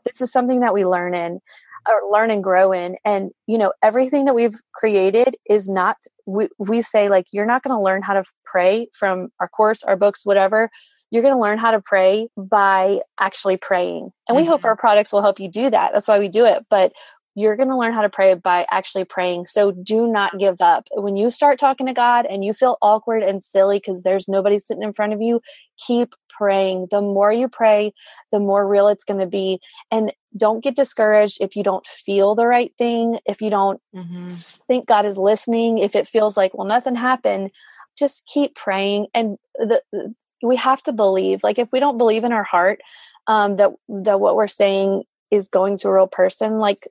[SPEAKER 2] this is something that we learn in or learn and grow in. And you know everything that we've created is not we, we say like you're not going to learn how to pray from our course our books whatever. You're going to learn how to pray by actually praying. And we mm-hmm. hope our products will help you do that. That's why we do it. But you're going to learn how to pray by actually praying. So do not give up. When you start talking to God and you feel awkward and silly because there's nobody sitting in front of you, keep praying. The more you pray, the more real it's going to be. And don't get discouraged if you don't feel the right thing, if you don't mm-hmm. think God is listening, if it feels like, well, nothing happened. Just keep praying. And the, we have to believe. Like if we don't believe in our heart um, that that what we're saying is going to a real person, like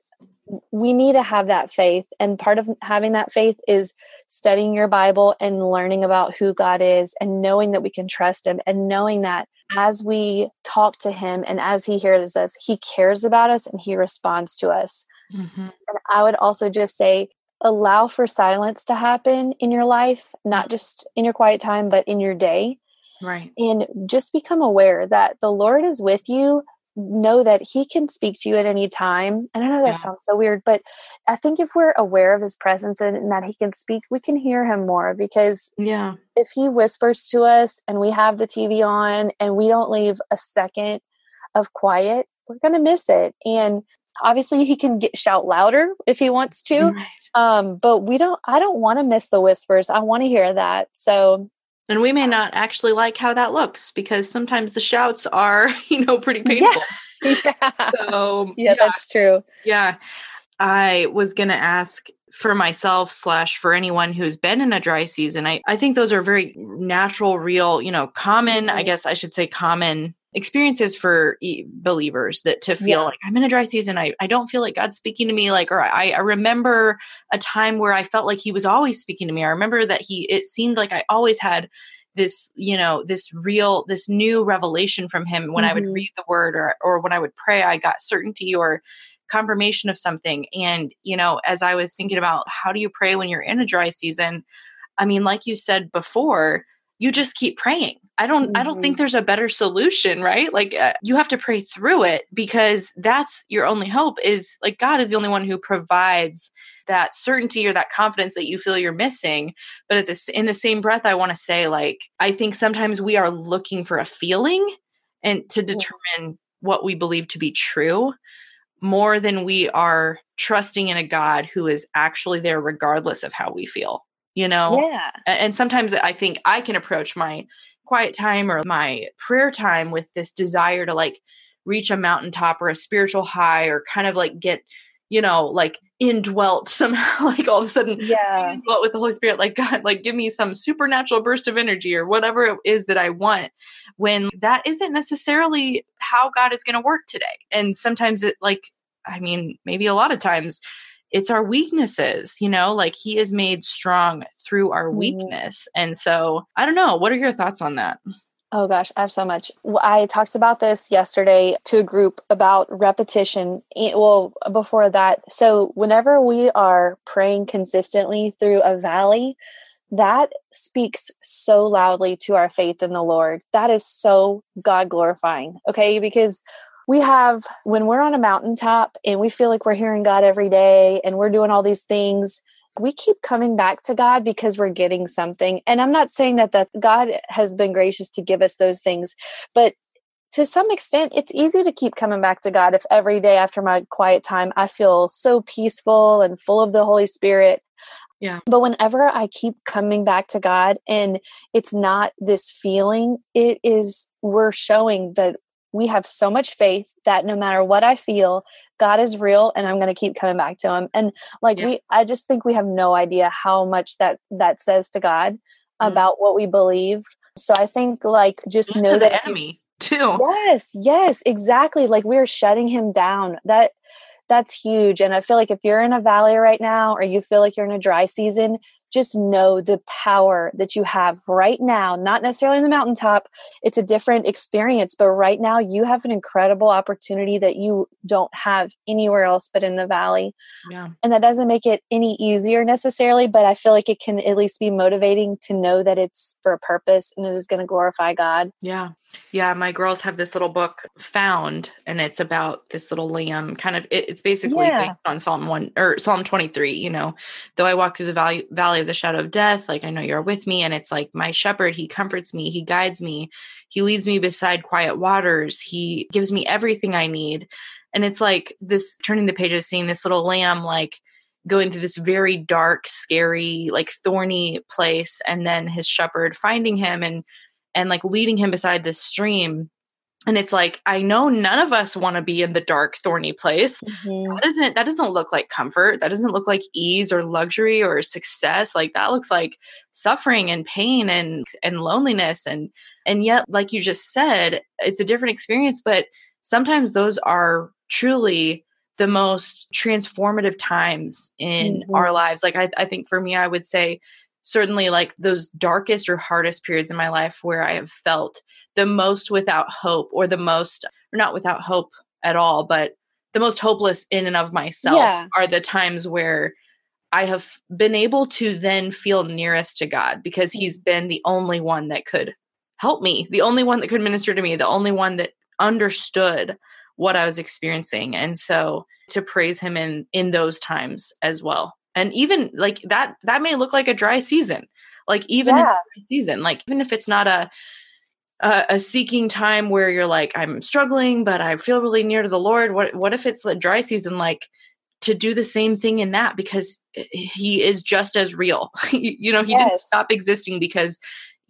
[SPEAKER 2] we need to have that faith. And part of having that faith is studying your Bible and learning about who God is and knowing that we can trust Him and knowing that as we talk to Him and as He hears us, He cares about us and He responds to us. Mm-hmm. And I would also just say, allow for silence to happen in your life, not just in your quiet time, but in your day.
[SPEAKER 1] Right.
[SPEAKER 2] And just become aware that the Lord is with you know that he can speak to you at any time. And I know that yeah. sounds so weird, but I think if we're aware of his presence and, and, that he can speak, we can hear him more because
[SPEAKER 1] yeah.
[SPEAKER 2] if he whispers to us and we have the TV on and we don't leave a second of quiet, we're going to miss it. And obviously he can get shout louder if he wants to. Right. Um, but we don't I don't want to miss the whispers. I want to hear that. So
[SPEAKER 1] and we may not actually like how that looks because sometimes the shouts are, you know, pretty painful.
[SPEAKER 2] Yeah. yeah. So, yeah, yeah, that's true.
[SPEAKER 1] Yeah. I was going to ask for myself slash for anyone who's been in a dry season. I, I think those are very natural, real, you know, common, mm-hmm. I guess I should say common experiences for believers that to feel yeah. like I'm in a dry season. I, I don't feel like God's speaking to me. Like, or I, I remember a time where I felt like he was always speaking to me. I remember that he, it seemed like I always had this, you know, this real, this new revelation from him when mm-hmm. I would mm-hmm. read the word or, or when I would pray, I got certainty or confirmation of something. And, you know, as I was thinking about how do you pray when you're in a dry season? I mean, like you said before, you just keep praying i don't mm-hmm. i don't think mm-hmm. there's a better solution right like uh, you have to pray through it because that's your only hope is like god is the only one who provides that certainty or that confidence that you feel you're missing but at this in the same breath i want to say like i think sometimes we are looking for a feeling and to determine what we believe to be true more than we are trusting in a god who is actually there regardless of how we feel you know?
[SPEAKER 2] Yeah.
[SPEAKER 1] And sometimes I think I can approach my quiet time or my prayer time with this desire to like reach a mountaintop or a spiritual high or kind of like get, you know, like indwelt somehow, like all of a sudden,
[SPEAKER 2] yeah,
[SPEAKER 1] indwelt with the Holy Spirit, like God, like give me some supernatural burst of energy or whatever it is that I want. When that isn't necessarily how God is going to work today. And sometimes it, like, I mean, maybe a lot of times it's our weaknesses, you know, like he is made strong through our mm-hmm. weakness. And so I don't know. What are your thoughts on that?
[SPEAKER 2] Oh gosh, I have so much. I talked about this yesterday to a group about repetition. Well, before that, so whenever we are praying consistently through a valley, that speaks so loudly to our faith in the Lord. That is so God glorifying. Okay, because we have when we're on a mountaintop and we feel like we're hearing God every day and we're doing all these things we keep coming back to God because we're getting something and I'm not saying that that God has been gracious to give us those things but to some extent it's easy to keep coming back to God if every day after my quiet time I feel so peaceful and full of the Holy Spirit
[SPEAKER 1] yeah.
[SPEAKER 2] But whenever I keep coming back to God and it's not this feeling, it is, we're showing that we have so much faith that no matter what I feel, God is real and I'm going to keep coming back to him. And like yeah. we I just think we have no idea how much that that says to God mm-hmm. about what we believe. So I think like just
[SPEAKER 1] and
[SPEAKER 2] know
[SPEAKER 1] that the enemy too.
[SPEAKER 2] Yes, yes, exactly. Like we're shutting him down. That that's huge. And I feel like if you're in a valley right now or you feel like you're in a dry season, just know the power that you have right now, not necessarily in the mountaintop. It's a different experience, but right now you have an incredible opportunity that you don't have anywhere else but in the valley. Yeah. And that doesn't make it any easier necessarily, but I feel like it can at least be motivating to know that it's for a purpose and it is going to glorify God.
[SPEAKER 1] Yeah. Yeah, my girls have this little book found, and it's about this little lamb. Kind of, it, it's basically yeah. based on Psalm one or Psalm twenty three. You know, though I walk through the valley valley of the shadow of death, like I know you're with me, and it's like my shepherd. He comforts me. He guides me. He leads me beside quiet waters. He gives me everything I need, and it's like this turning the pages, seeing this little lamb like going through this very dark, scary, like thorny place, and then his shepherd finding him and and like leading him beside this stream and it's like i know none of us want to be in the dark thorny place. Mm-hmm. that doesn't that doesn't look like comfort. That doesn't look like ease or luxury or success. Like that looks like suffering and pain and and loneliness. And and yet like you just said it's a different experience but sometimes those are truly the most transformative times in mm-hmm. our lives. Like I, I think for me i would say certainly like those darkest or hardest periods in my life where I have felt the most without hope or the most, or not without hope at all, but the most hopeless in and of myself yeah. are the times where I have been able to then feel nearest to God because mm-hmm. He's been the only one that could help me, the only one that could minister to me, the only one that understood what I was experiencing. And so to praise Him in in those times as well and even like that that may look like a dry season like even yeah. season like even if it's not a, a a seeking time where you're like i'm struggling but i feel really near to the lord what what if it's a dry season like to do the same thing in that because eh, he is just as real you know he yes. didn't stop existing because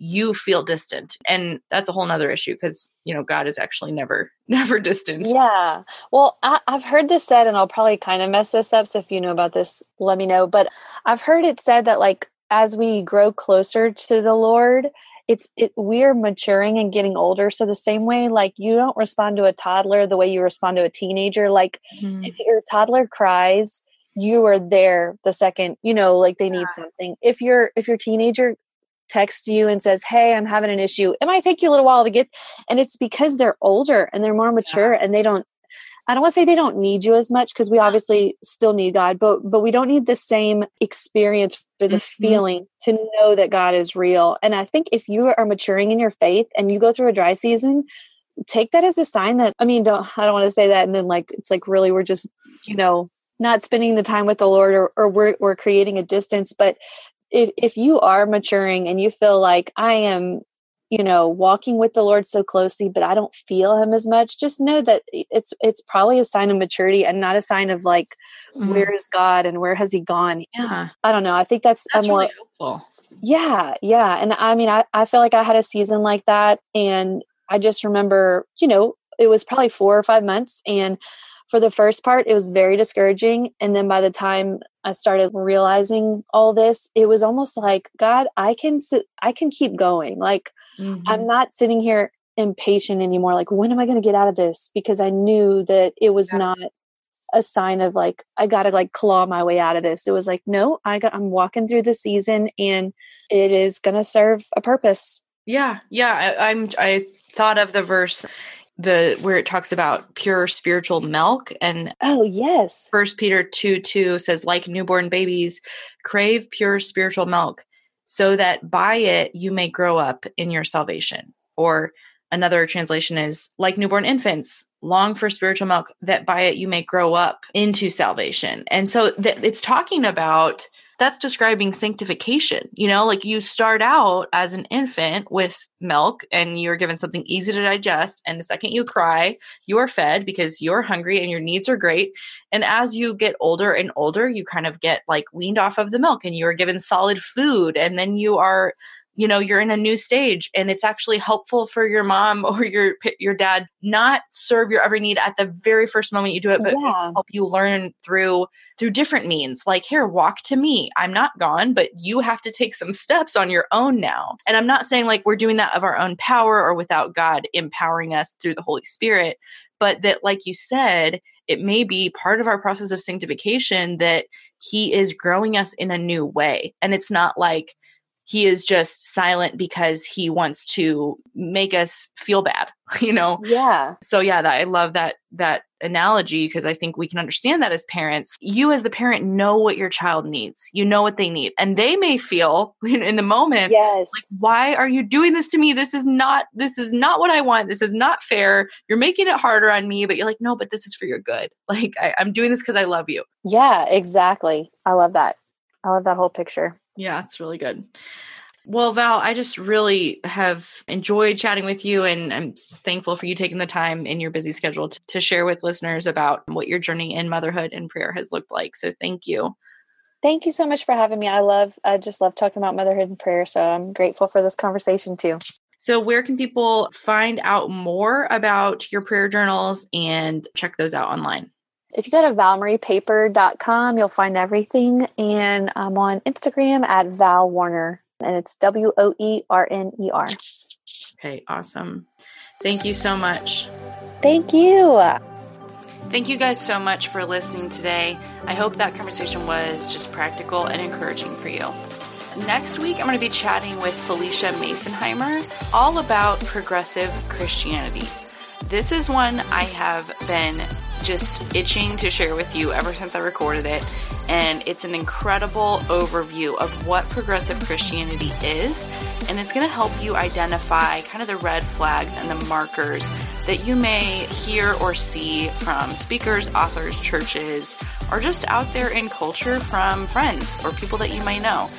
[SPEAKER 1] you feel distant. And that's a whole nother issue because you know god is actually never never distant.
[SPEAKER 2] Yeah. Well I, have heard this said and i'll probably kind of mess this up so if you know about this let me know. But i've heard it said that like as we grow closer to the lord it's it we're maturing and getting older. So the same way like you don't respond to a toddler the way you respond to a teenager. Like mm-hmm. if your toddler cries you are there the second you know like they need something. If you're if your teenager texts you and says, Hey, I'm having an issue. It might take you a little while to get, and it's because they're older and they're more mature and they don't, I don't want to say they don't need you as much because we obviously still need God, but but we don't need the same experience for the mm-hmm. feeling to know that God is real. And I think if you are maturing in your faith and you go through a dry season, take that as a sign that I mean, don't I don't want to say that and then like it's like really we're just, you know, not spending the time with the Lord or, or we're we're creating a distance, but if if you are maturing and you feel like I am you know walking with the lord so closely but i don't feel him as much just know that it's it's probably a sign of maturity and not a sign of like mm. where is god and where has he gone?
[SPEAKER 1] Yeah.
[SPEAKER 2] I don't know i think that's,
[SPEAKER 1] that's more really helpful.
[SPEAKER 2] Yeah yeah and i mean I, I feel like i had a season like that and i just remember you know it was probably four or five months and for the first part, it was very discouraging. And then by the time I started realizing all this, it was almost like, God, I can sit, I can keep going. Like mm-hmm. I'm not sitting here impatient anymore. Like, when am I going to get out of this? Because I knew that it was yeah. not a sign of like I got to like claw my way out of this. It was like, no, I got I'm walking through the season and it is going to serve a purpose.
[SPEAKER 1] Yeah. Yeah, I, I'm I thought of the verse the where it talks about pure spiritual milk. And
[SPEAKER 2] oh yes.
[SPEAKER 1] First peter 2 2 says like newborn babies crave pure spiritual milk so that by it you may grow up in your salvation. Or another translation is like newborn infants long for spiritual milk that by it you may grow up into salvation. And so th- it's talking about that's describing sanctification. You know, like you start out as an infant with milk and you're given something easy to digest. And the second you cry, you're fed because you're hungry and your needs are great. And as you get older and older, you kind of get like weaned off of the milk and you are given solid food. And then you are you know you're in a new stage and it's actually helpful for your mom or your your dad not serve your every need at the very first moment you do it but yeah. help you learn through through different means like here walk to me i'm not gone but you have to take some steps on your own now and i'm not saying like we're doing that of our own power or without god empowering us through the holy spirit but that like you said it may be part of our process of sanctification that he is growing us in a new way. And it's not like he is just silent because he wants to make us feel bad you know?
[SPEAKER 2] Yeah.
[SPEAKER 1] So yeah that i love that that analogy because i think we can understand that as parents. You as the parent know what your child needs. You know what they need. And they may feel in the moment
[SPEAKER 2] yes.
[SPEAKER 1] like why are you doing this to me? This is not this is not what i want. This is not fair. You're making it harder on me. But you're like no but this is for your good. Like I, i'm doing this because i love you.
[SPEAKER 2] Yeah exactly. I love that. I love that whole picture
[SPEAKER 1] yeah, it's really good. Well, Val, I just really have enjoyed chatting with you, and I'm thankful for you taking the time in your busy schedule to, to, share with listeners about what your journey in motherhood and prayer has looked like. So, thank you.
[SPEAKER 2] Thank you so much for having me. I love, I just love talking about motherhood and prayer. So, I'm grateful for this conversation too.
[SPEAKER 1] So, where can people find out more about your prayer journals and check those out online?
[SPEAKER 2] If you go to valmariepaper.com, you'll find everything. And I'm on Instagram at Val Woerner, and it's W O E R N E R.
[SPEAKER 1] Okay, awesome. Thank you so much.
[SPEAKER 2] Thank you.
[SPEAKER 1] Thank you guys so much for listening today. I hope that conversation was just practical and encouraging for you. Next week, I'm going to be chatting with Phylicia Masonheimer all about progressive Christianity. This is one I have been just itching to share with you ever since I recorded it. And it's an incredible overview of what progressive Christianity is. And it's going to help you identify kind of the red flags and the markers that you may hear or see from speakers, authors, churches, or just out there in culture from friends or people that you may know.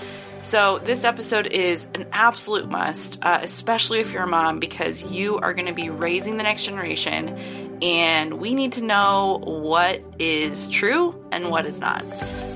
[SPEAKER 1] So, this episode is an absolute must, uh, especially if you're a mom, because you are going to be raising the next generation, and we need to know what is true and what is not.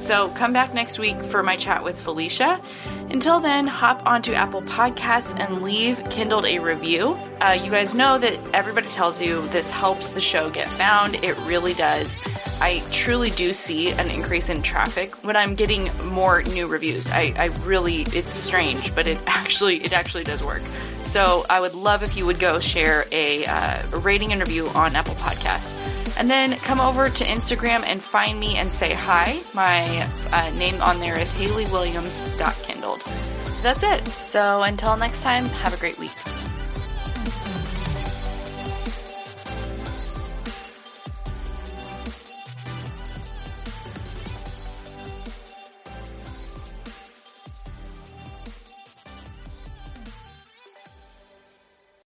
[SPEAKER 1] So, come back next week for my chat with Phylicia. Until then, hop onto Apple Podcasts and leave Kindled a review. Uh, you guys know that everybody tells you this helps the show get found. It really does. I truly do see an increase in traffic when I'm getting more new reviews. I, I really, it's strange, but it actually, it actually does work. So I would love if you would go share a, uh, rating and review on Apple Podcasts. And then come over to Instagram and find me and say hi. My uh, name on there is HaleyWilliams.kindled. That's it. So until next time, have a great week.